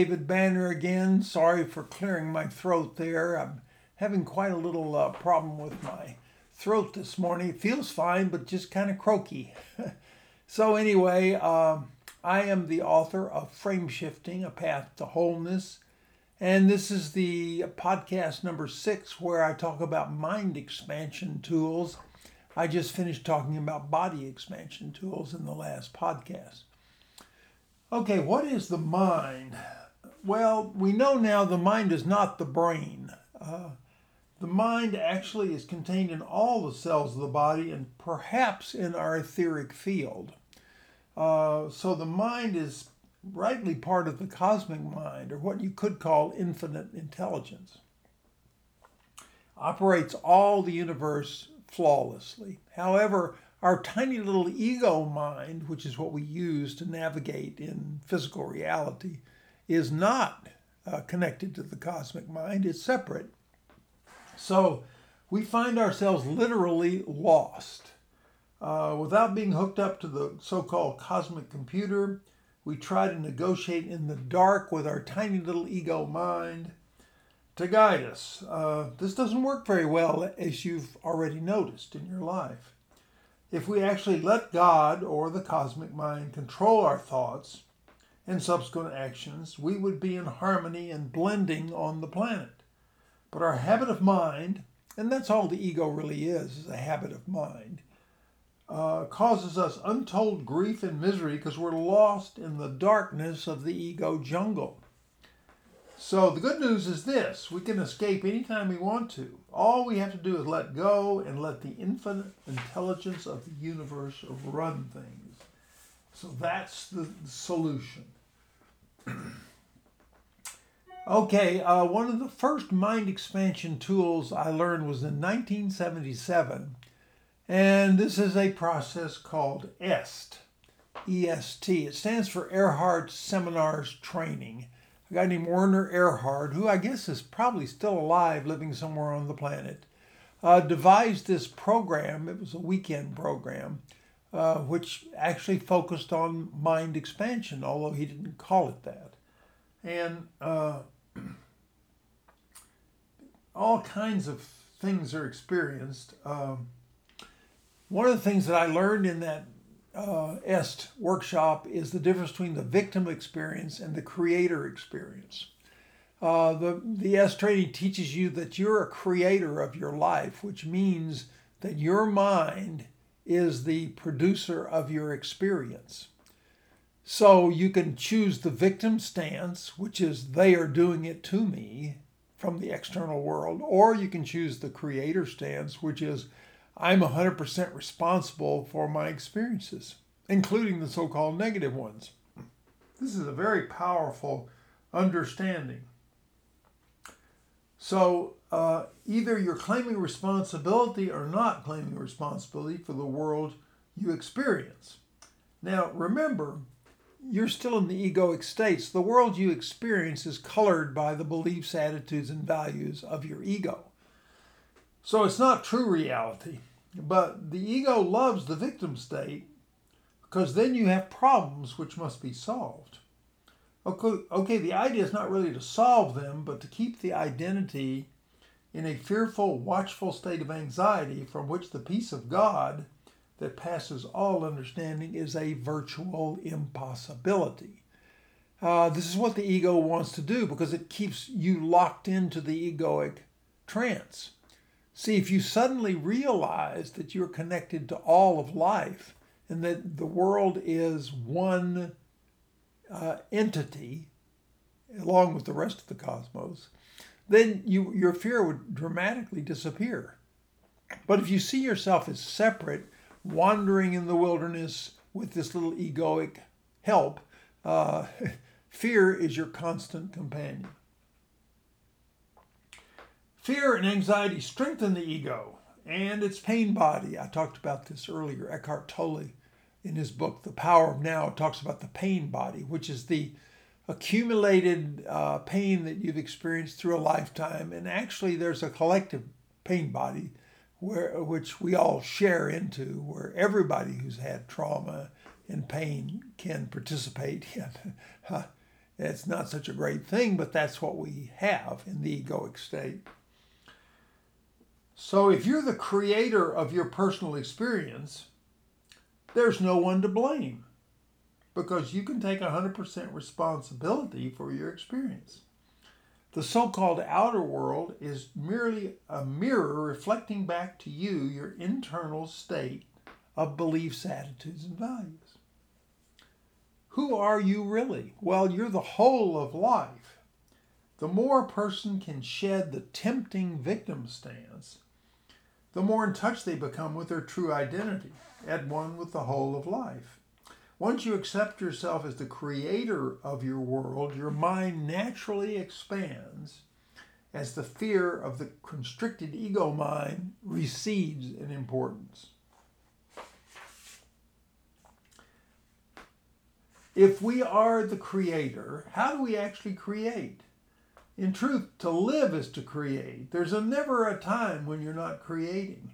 David Banner again. Sorry for clearing my throat there. I'm having quite a little uh, problem with my throat this morning. It feels fine, but just kind of croaky. so, anyway, uh, I am the author of Frame Shifting A Path to Wholeness. And this is the podcast number six where I talk about mind expansion tools. I just finished talking about body expansion tools in the last podcast. Okay, what is the mind? Well, we know now the mind is not the brain. Uh, the mind actually is contained in all the cells of the body and perhaps in our etheric field. Uh, so the mind is rightly part of the cosmic mind, or what you could call infinite intelligence. Operates all the universe flawlessly. However, our tiny little ego mind, which is what we use to navigate in physical reality, is not uh, connected to the cosmic mind, it's separate. So we find ourselves literally lost. Uh, without being hooked up to the so called cosmic computer, we try to negotiate in the dark with our tiny little ego mind to guide us. Uh, this doesn't work very well, as you've already noticed in your life. If we actually let God or the cosmic mind control our thoughts and subsequent actions, we would be in harmony and blending on the planet. But our habit of mind, and that's all the ego really is, is a habit of mind, uh, causes us untold grief and misery because we're lost in the darkness of the ego jungle. So the good news is this we can escape anytime we want to. All we have to do is let go and let the infinite intelligence of the universe run things. So that's the solution. okay, uh, one of the first mind expansion tools I learned was in 1977, and this is a process called EST. EST. It stands for Erhard Seminars Training a guy named Werner Erhard, who I guess is probably still alive, living somewhere on the planet, uh, devised this program. It was a weekend program, uh, which actually focused on mind expansion, although he didn't call it that. And uh, all kinds of things are experienced. Um, one of the things that I learned in that uh, EST workshop is the difference between the victim experience and the creator experience. Uh, the, the EST training teaches you that you're a creator of your life, which means that your mind is the producer of your experience. So you can choose the victim stance, which is they are doing it to me from the external world, or you can choose the creator stance, which is I'm 100% responsible for my experiences, including the so called negative ones. This is a very powerful understanding. So, uh, either you're claiming responsibility or not claiming responsibility for the world you experience. Now, remember, you're still in the egoic states. The world you experience is colored by the beliefs, attitudes, and values of your ego. So it's not true reality. But the ego loves the victim state because then you have problems which must be solved. Okay, okay, the idea is not really to solve them, but to keep the identity in a fearful, watchful state of anxiety from which the peace of God that passes all understanding is a virtual impossibility. Uh, this is what the ego wants to do because it keeps you locked into the egoic trance. See, if you suddenly realize that you're connected to all of life and that the world is one uh, entity along with the rest of the cosmos, then you, your fear would dramatically disappear. But if you see yourself as separate, wandering in the wilderness with this little egoic help, uh, fear is your constant companion. Fear and anxiety strengthen the ego and its pain body. I talked about this earlier. Eckhart Tolle, in his book, The Power of Now, talks about the pain body, which is the accumulated uh, pain that you've experienced through a lifetime. And actually, there's a collective pain body where, which we all share into, where everybody who's had trauma and pain can participate in. It's not such a great thing, but that's what we have in the egoic state. So if you're the creator of your personal experience, there's no one to blame because you can take 100% responsibility for your experience. The so called outer world is merely a mirror reflecting back to you your internal state of beliefs, attitudes, and values. Who are you really? Well, you're the whole of life. The more a person can shed the tempting victim stance, the more in touch they become with their true identity, at one with the whole of life. Once you accept yourself as the creator of your world, your mind naturally expands as the fear of the constricted ego mind recedes in importance. If we are the creator, how do we actually create? In truth, to live is to create. There's a never a time when you're not creating.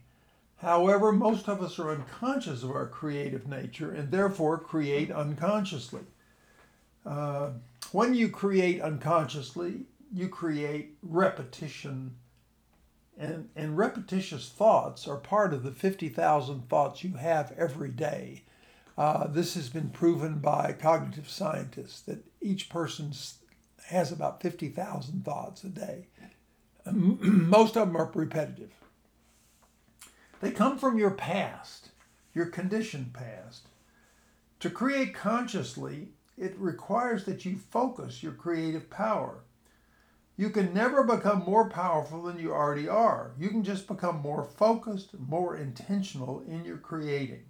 However, most of us are unconscious of our creative nature and therefore create unconsciously. Uh, when you create unconsciously, you create repetition, and, and repetitious thoughts are part of the 50,000 thoughts you have every day. Uh, this has been proven by cognitive scientists that each person has about 50,000 thoughts a day. Most of them are repetitive. They come from your past, your conditioned past. To create consciously, it requires that you focus your creative power. You can never become more powerful than you already are. You can just become more focused, more intentional in your creating.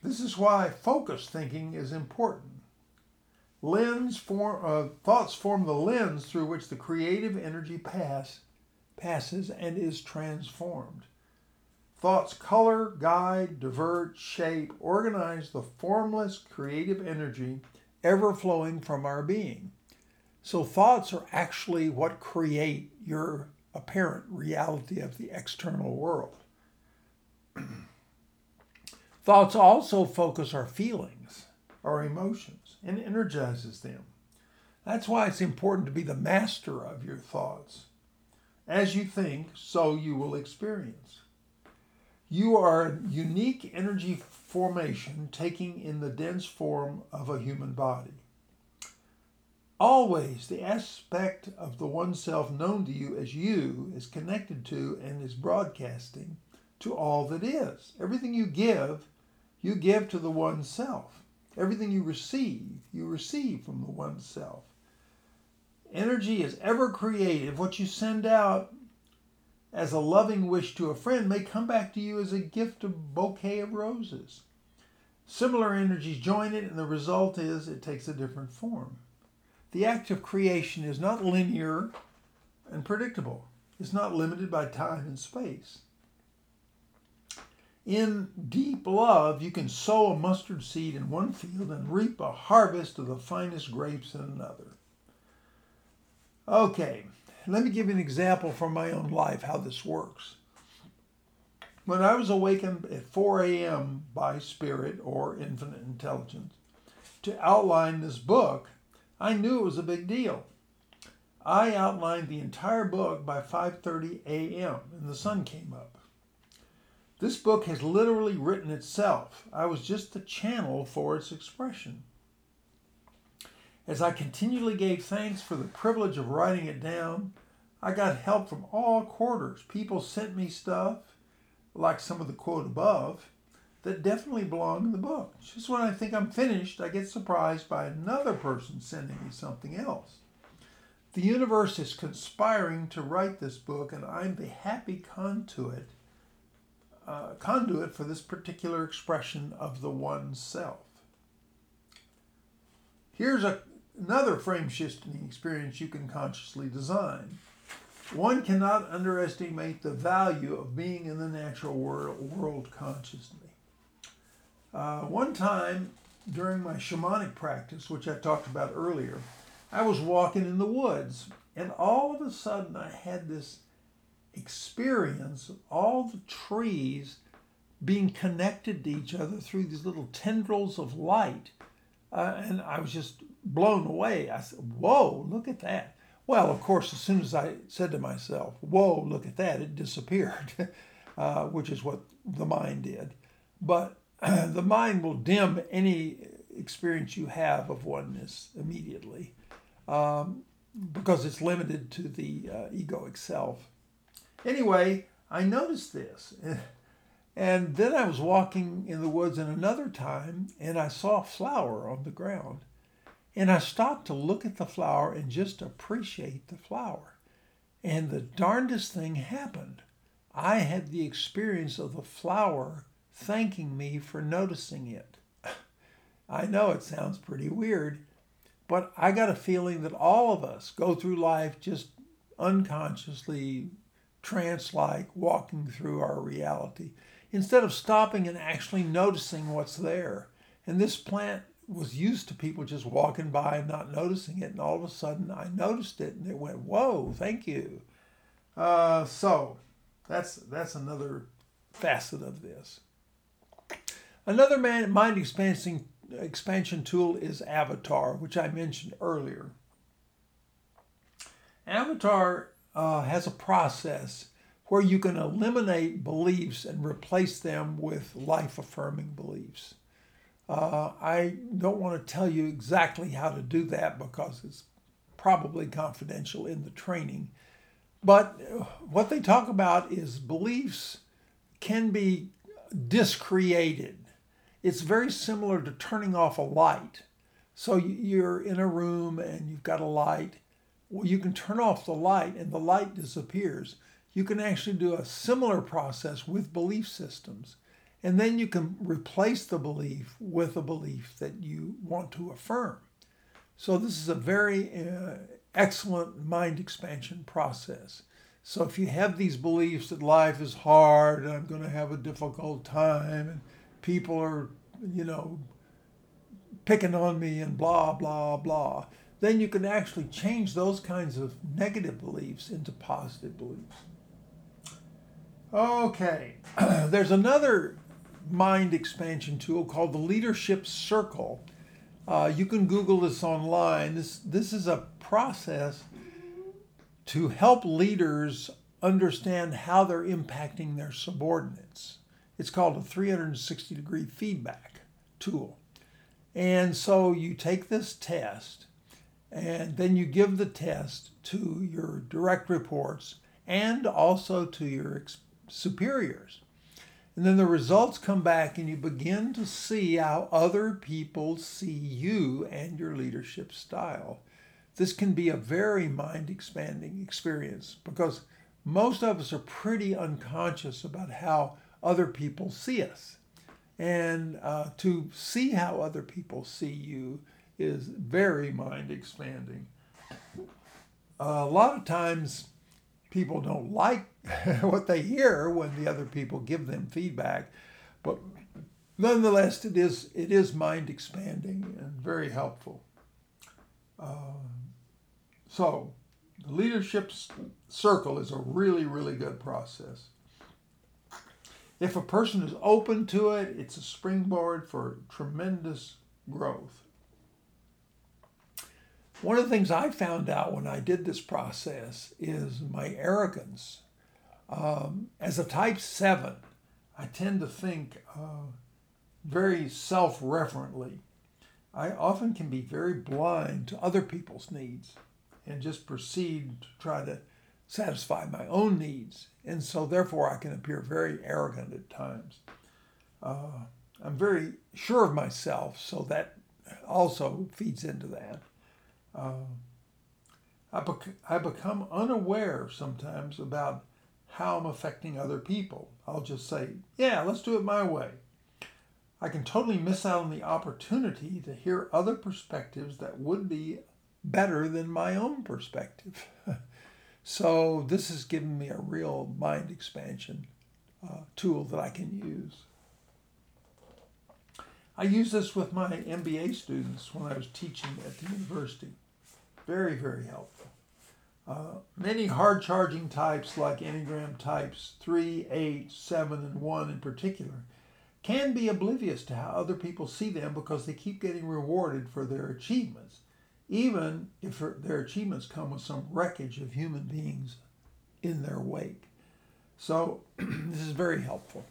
This is why focused thinking is important. Lens form, uh, thoughts form the lens through which the creative energy pass, passes and is transformed. Thoughts color, guide, divert, shape, organize the formless creative energy ever flowing from our being. So, thoughts are actually what create your apparent reality of the external world. thoughts also focus our feelings, our emotions, and energizes them. That's why it's important to be the master of your thoughts. As you think, so you will experience. You are a unique energy formation taking in the dense form of a human body. Always the aspect of the oneself known to you as you is connected to and is broadcasting to all that is. Everything you give, you give to the one self. Everything you receive, you receive from the one self. Energy is ever creative. What you send out as a loving wish to a friend may come back to you as a gift of bouquet of roses. Similar energies join it, and the result is it takes a different form. The act of creation is not linear and predictable. It's not limited by time and space. In deep love, you can sow a mustard seed in one field and reap a harvest of the finest grapes in another. Okay, let me give you an example from my own life how this works. When I was awakened at 4 a.m. by spirit or infinite intelligence to outline this book, I knew it was a big deal. I outlined the entire book by 5:30 a.m. and the sun came up. This book has literally written itself. I was just the channel for its expression. As I continually gave thanks for the privilege of writing it down, I got help from all quarters. People sent me stuff, like some of the quote above, that definitely belong in the book. Just when I think I'm finished, I get surprised by another person sending me something else. The universe is conspiring to write this book, and I'm the happy conduit, uh, conduit for this particular expression of the one self. Here's a another frame shifting experience you can consciously design. One cannot underestimate the value of being in the natural world, world consciously. Uh, one time during my shamanic practice, which I talked about earlier, I was walking in the woods, and all of a sudden I had this experience of all the trees being connected to each other through these little tendrils of light. Uh, and I was just blown away. I said, Whoa, look at that. Well, of course, as soon as I said to myself, Whoa, look at that, it disappeared, uh, which is what the mind did. But the mind will dim any experience you have of oneness immediately um, because it's limited to the uh, egoic self. Anyway, I noticed this. And then I was walking in the woods in another time and I saw a flower on the ground. And I stopped to look at the flower and just appreciate the flower. And the darndest thing happened. I had the experience of the flower thanking me for noticing it. I know it sounds pretty weird, but I got a feeling that all of us go through life just unconsciously, trance like, walking through our reality instead of stopping and actually noticing what's there. And this plant was used to people just walking by and not noticing it. And all of a sudden I noticed it and it went, whoa, thank you. Uh, so that's, that's another facet of this. Another man, mind expansion, expansion tool is Avatar, which I mentioned earlier. Avatar uh, has a process where you can eliminate beliefs and replace them with life affirming beliefs. Uh, I don't want to tell you exactly how to do that because it's probably confidential in the training. But what they talk about is beliefs can be discreated. It's very similar to turning off a light. So you're in a room and you've got a light. Well, you can turn off the light and the light disappears you can actually do a similar process with belief systems. And then you can replace the belief with a belief that you want to affirm. So, this is a very uh, excellent mind expansion process. So, if you have these beliefs that life is hard and I'm going to have a difficult time and people are, you know, picking on me and blah, blah, blah, then you can actually change those kinds of negative beliefs into positive beliefs. Okay, there's another mind expansion tool called the Leadership Circle. Uh, you can Google this online. This this is a process to help leaders understand how they're impacting their subordinates. It's called a 360 degree feedback tool. And so you take this test and then you give the test to your direct reports and also to your superiors. And then the results come back, and you begin to see how other people see you and your leadership style. This can be a very mind expanding experience because most of us are pretty unconscious about how other people see us. And uh, to see how other people see you is very mind expanding. Uh, a lot of times, people don't like what they hear when the other people give them feedback. But nonetheless, it is it is mind expanding and very helpful. Uh, so, the leadership circle is a really really good process. If a person is open to it, it's a springboard for tremendous growth. One of the things I found out when I did this process is my arrogance. Um, as a type 7, I tend to think uh, very self referently. I often can be very blind to other people's needs and just proceed to try to satisfy my own needs. And so, therefore, I can appear very arrogant at times. Uh, I'm very sure of myself, so that also feeds into that uh, I, bec- I become unaware sometimes about how I'm affecting other people. I'll just say, yeah, let's do it my way. I can totally miss out on the opportunity to hear other perspectives that would be better than my own perspective. so, this has given me a real mind expansion uh, tool that I can use. I use this with my MBA students when I was teaching at the university. Very, very helpful. Uh, many hard charging types, like Enneagram types 3, 8, 7, and 1 in particular, can be oblivious to how other people see them because they keep getting rewarded for their achievements. even if their achievements come with some wreckage of human beings in their wake. So, this is very helpful.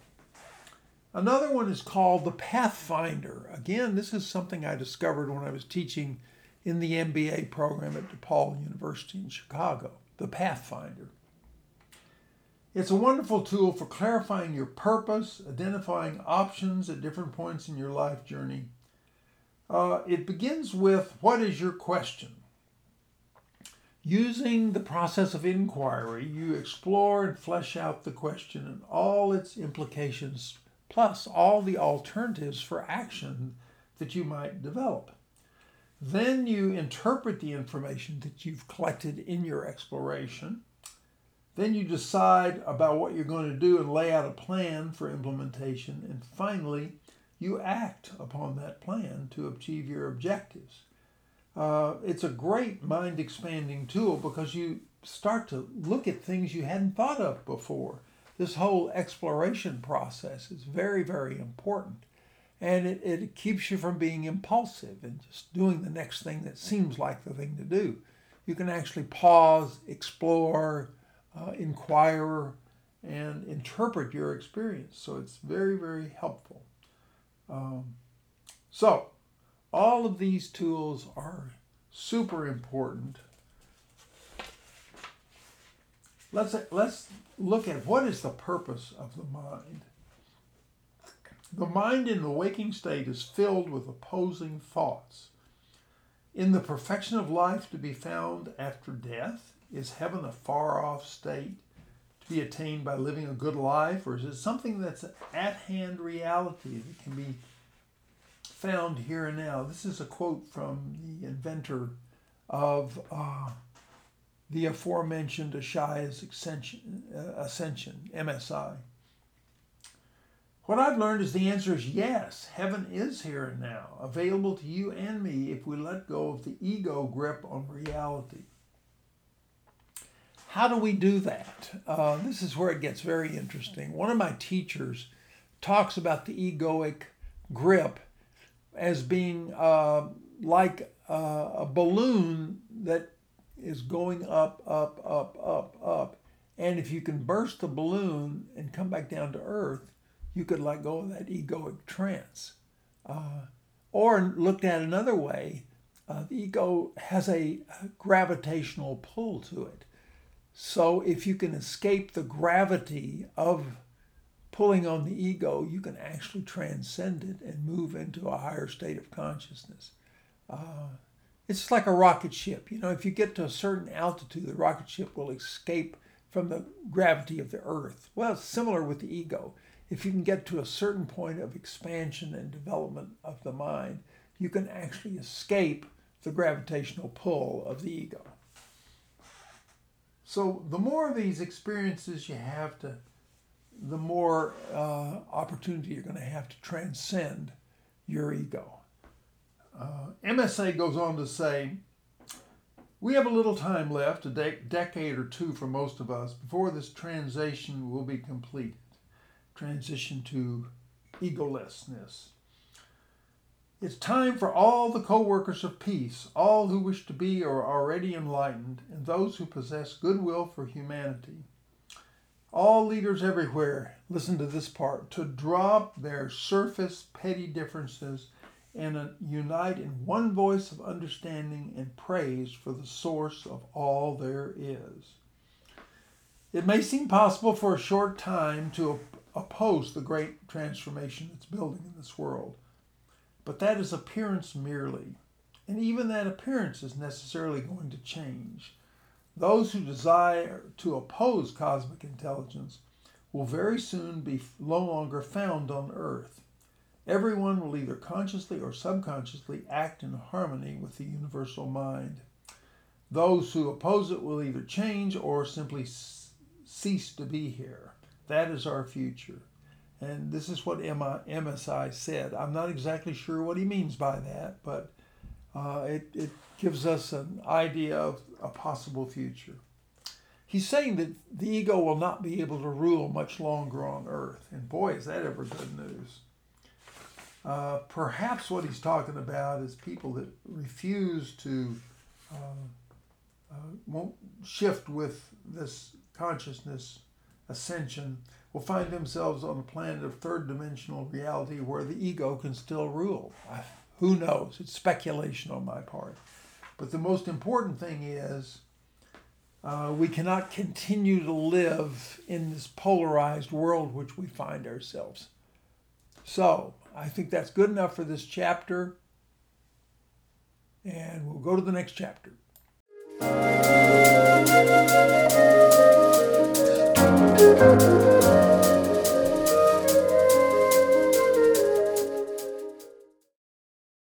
Another one is called the Pathfinder. Again, this is something I discovered when I was teaching in the MBA program at DePaul University in Chicago. The Pathfinder. It's a wonderful tool for clarifying your purpose, identifying options at different points in your life journey. Uh, it begins with What is your question? Using the process of inquiry, you explore and flesh out the question and all its implications, plus all the alternatives for action that you might develop. Then you interpret the information that you've collected in your exploration. Then you decide about what you're going to do and lay out a plan for implementation. And finally, you act upon that plan to achieve your objectives. Uh, it's a great mind expanding tool because you start to look at things you hadn't thought of before. This whole exploration process is very, very important. And it, it keeps you from being impulsive and just doing the next thing that seems like the thing to do. You can actually pause, explore, uh, inquire, and interpret your experience. So it's very, very helpful. Um, so, all of these tools are super important. Let's, let's look at what is the purpose of the mind. The mind in the waking state is filled with opposing thoughts. In the perfection of life to be found after death, is heaven a far off state to be attained by living a good life, or is it something that's at hand reality that can be found here and now? This is a quote from the inventor of uh, the aforementioned Ishaya's Ascension, uh, Ascension, MSI. What I've learned is the answer is yes. Heaven is here and now, available to you and me if we let go of the ego grip on reality. How do we do that? Uh, this is where it gets very interesting. One of my teachers talks about the egoic grip as being uh, like uh, a balloon that is going up, up, up, up, up. And if you can burst the balloon and come back down to earth, you could let go of that egoic trance. Uh, or looked at another way, uh, the ego has a, a gravitational pull to it. So if you can escape the gravity of pulling on the ego, you can actually transcend it and move into a higher state of consciousness. Uh, it's like a rocket ship. You know, if you get to a certain altitude, the rocket ship will escape from the gravity of the earth. Well, it's similar with the ego. If you can get to a certain point of expansion and development of the mind, you can actually escape the gravitational pull of the ego. So the more of these experiences you have to, the more uh, opportunity you're going to have to transcend your ego. Uh, MSI goes on to say, we have a little time left, a de- decade or two for most of us, before this transition will be completed. Transition to egolessness. It's time for all the co workers of peace, all who wish to be or are already enlightened, and those who possess goodwill for humanity. All leaders everywhere, listen to this part, to drop their surface petty differences and unite in one voice of understanding and praise for the source of all there is. It may seem possible for a short time to oppose the great transformation that's building in this world but that is appearance merely. And even that appearance is necessarily going to change. Those who desire to oppose cosmic intelligence will very soon be no longer found on earth. Everyone will either consciously or subconsciously act in harmony with the universal mind. Those who oppose it will either change or simply cease to be here. That is our future. And this is what Emma, MSI said. I'm not exactly sure what he means by that, but uh, it, it gives us an idea of a possible future. He's saying that the ego will not be able to rule much longer on earth. And boy, is that ever good news. Uh, perhaps what he's talking about is people that refuse to uh, uh, won't shift with this consciousness ascension will find themselves on a planet of third dimensional reality where the ego can still rule. Who knows? It's speculation on my part. But the most important thing is uh, we cannot continue to live in this polarized world which we find ourselves. So I think that's good enough for this chapter. And we'll go to the next chapter. Música